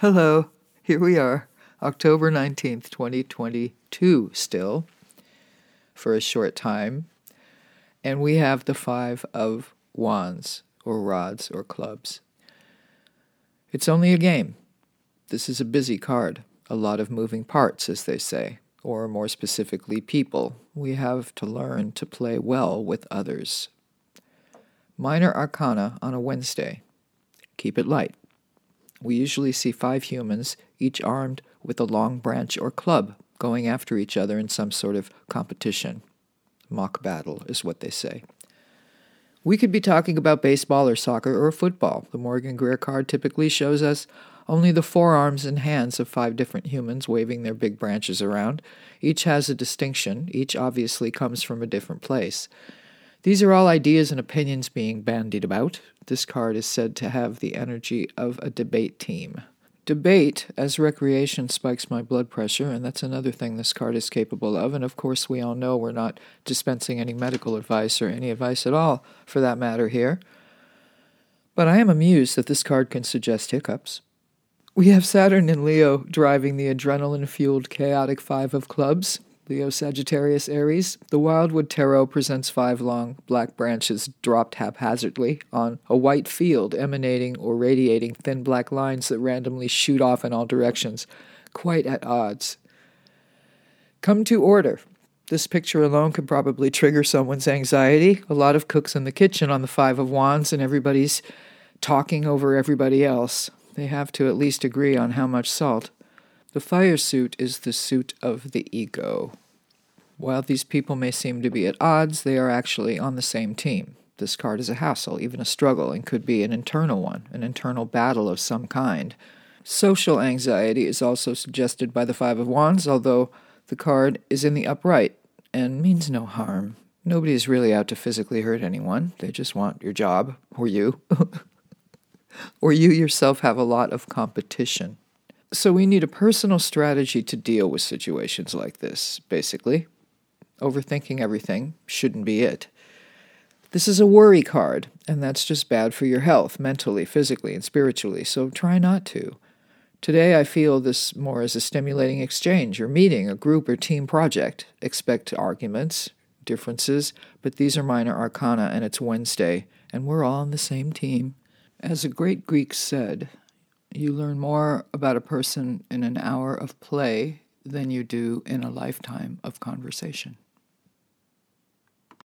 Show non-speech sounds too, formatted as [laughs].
Hello, here we are, October 19th, 2022, still, for a short time. And we have the Five of Wands, or rods, or clubs. It's only a game. This is a busy card, a lot of moving parts, as they say, or more specifically, people. We have to learn to play well with others. Minor Arcana on a Wednesday. Keep it light. We usually see five humans, each armed with a long branch or club, going after each other in some sort of competition. Mock battle is what they say. We could be talking about baseball or soccer or football. The Morgan Greer card typically shows us only the forearms and hands of five different humans waving their big branches around. Each has a distinction, each obviously comes from a different place. These are all ideas and opinions being bandied about. This card is said to have the energy of a debate team. Debate as recreation spikes my blood pressure, and that's another thing this card is capable of. And of course, we all know we're not dispensing any medical advice or any advice at all, for that matter, here. But I am amused that this card can suggest hiccups. We have Saturn in Leo driving the adrenaline fueled chaotic five of clubs. Leo Sagittarius Aries. The Wildwood Tarot presents five long black branches dropped haphazardly on a white field emanating or radiating thin black lines that randomly shoot off in all directions, quite at odds. Come to order. This picture alone could probably trigger someone's anxiety. A lot of cooks in the kitchen on the Five of Wands, and everybody's talking over everybody else. They have to at least agree on how much salt. The fire suit is the suit of the ego. While these people may seem to be at odds, they are actually on the same team. This card is a hassle, even a struggle, and could be an internal one, an internal battle of some kind. Social anxiety is also suggested by the Five of Wands, although the card is in the upright and means no harm. Nobody is really out to physically hurt anyone. They just want your job, or you. [laughs] or you yourself have a lot of competition. So we need a personal strategy to deal with situations like this, basically. Overthinking everything shouldn't be it. This is a worry card, and that's just bad for your health, mentally, physically, and spiritually, so try not to. Today, I feel this more as a stimulating exchange or meeting, a group or team project. Expect arguments, differences, but these are minor arcana, and it's Wednesday, and we're all on the same team. As a great Greek said, you learn more about a person in an hour of play than you do in a lifetime of conversation.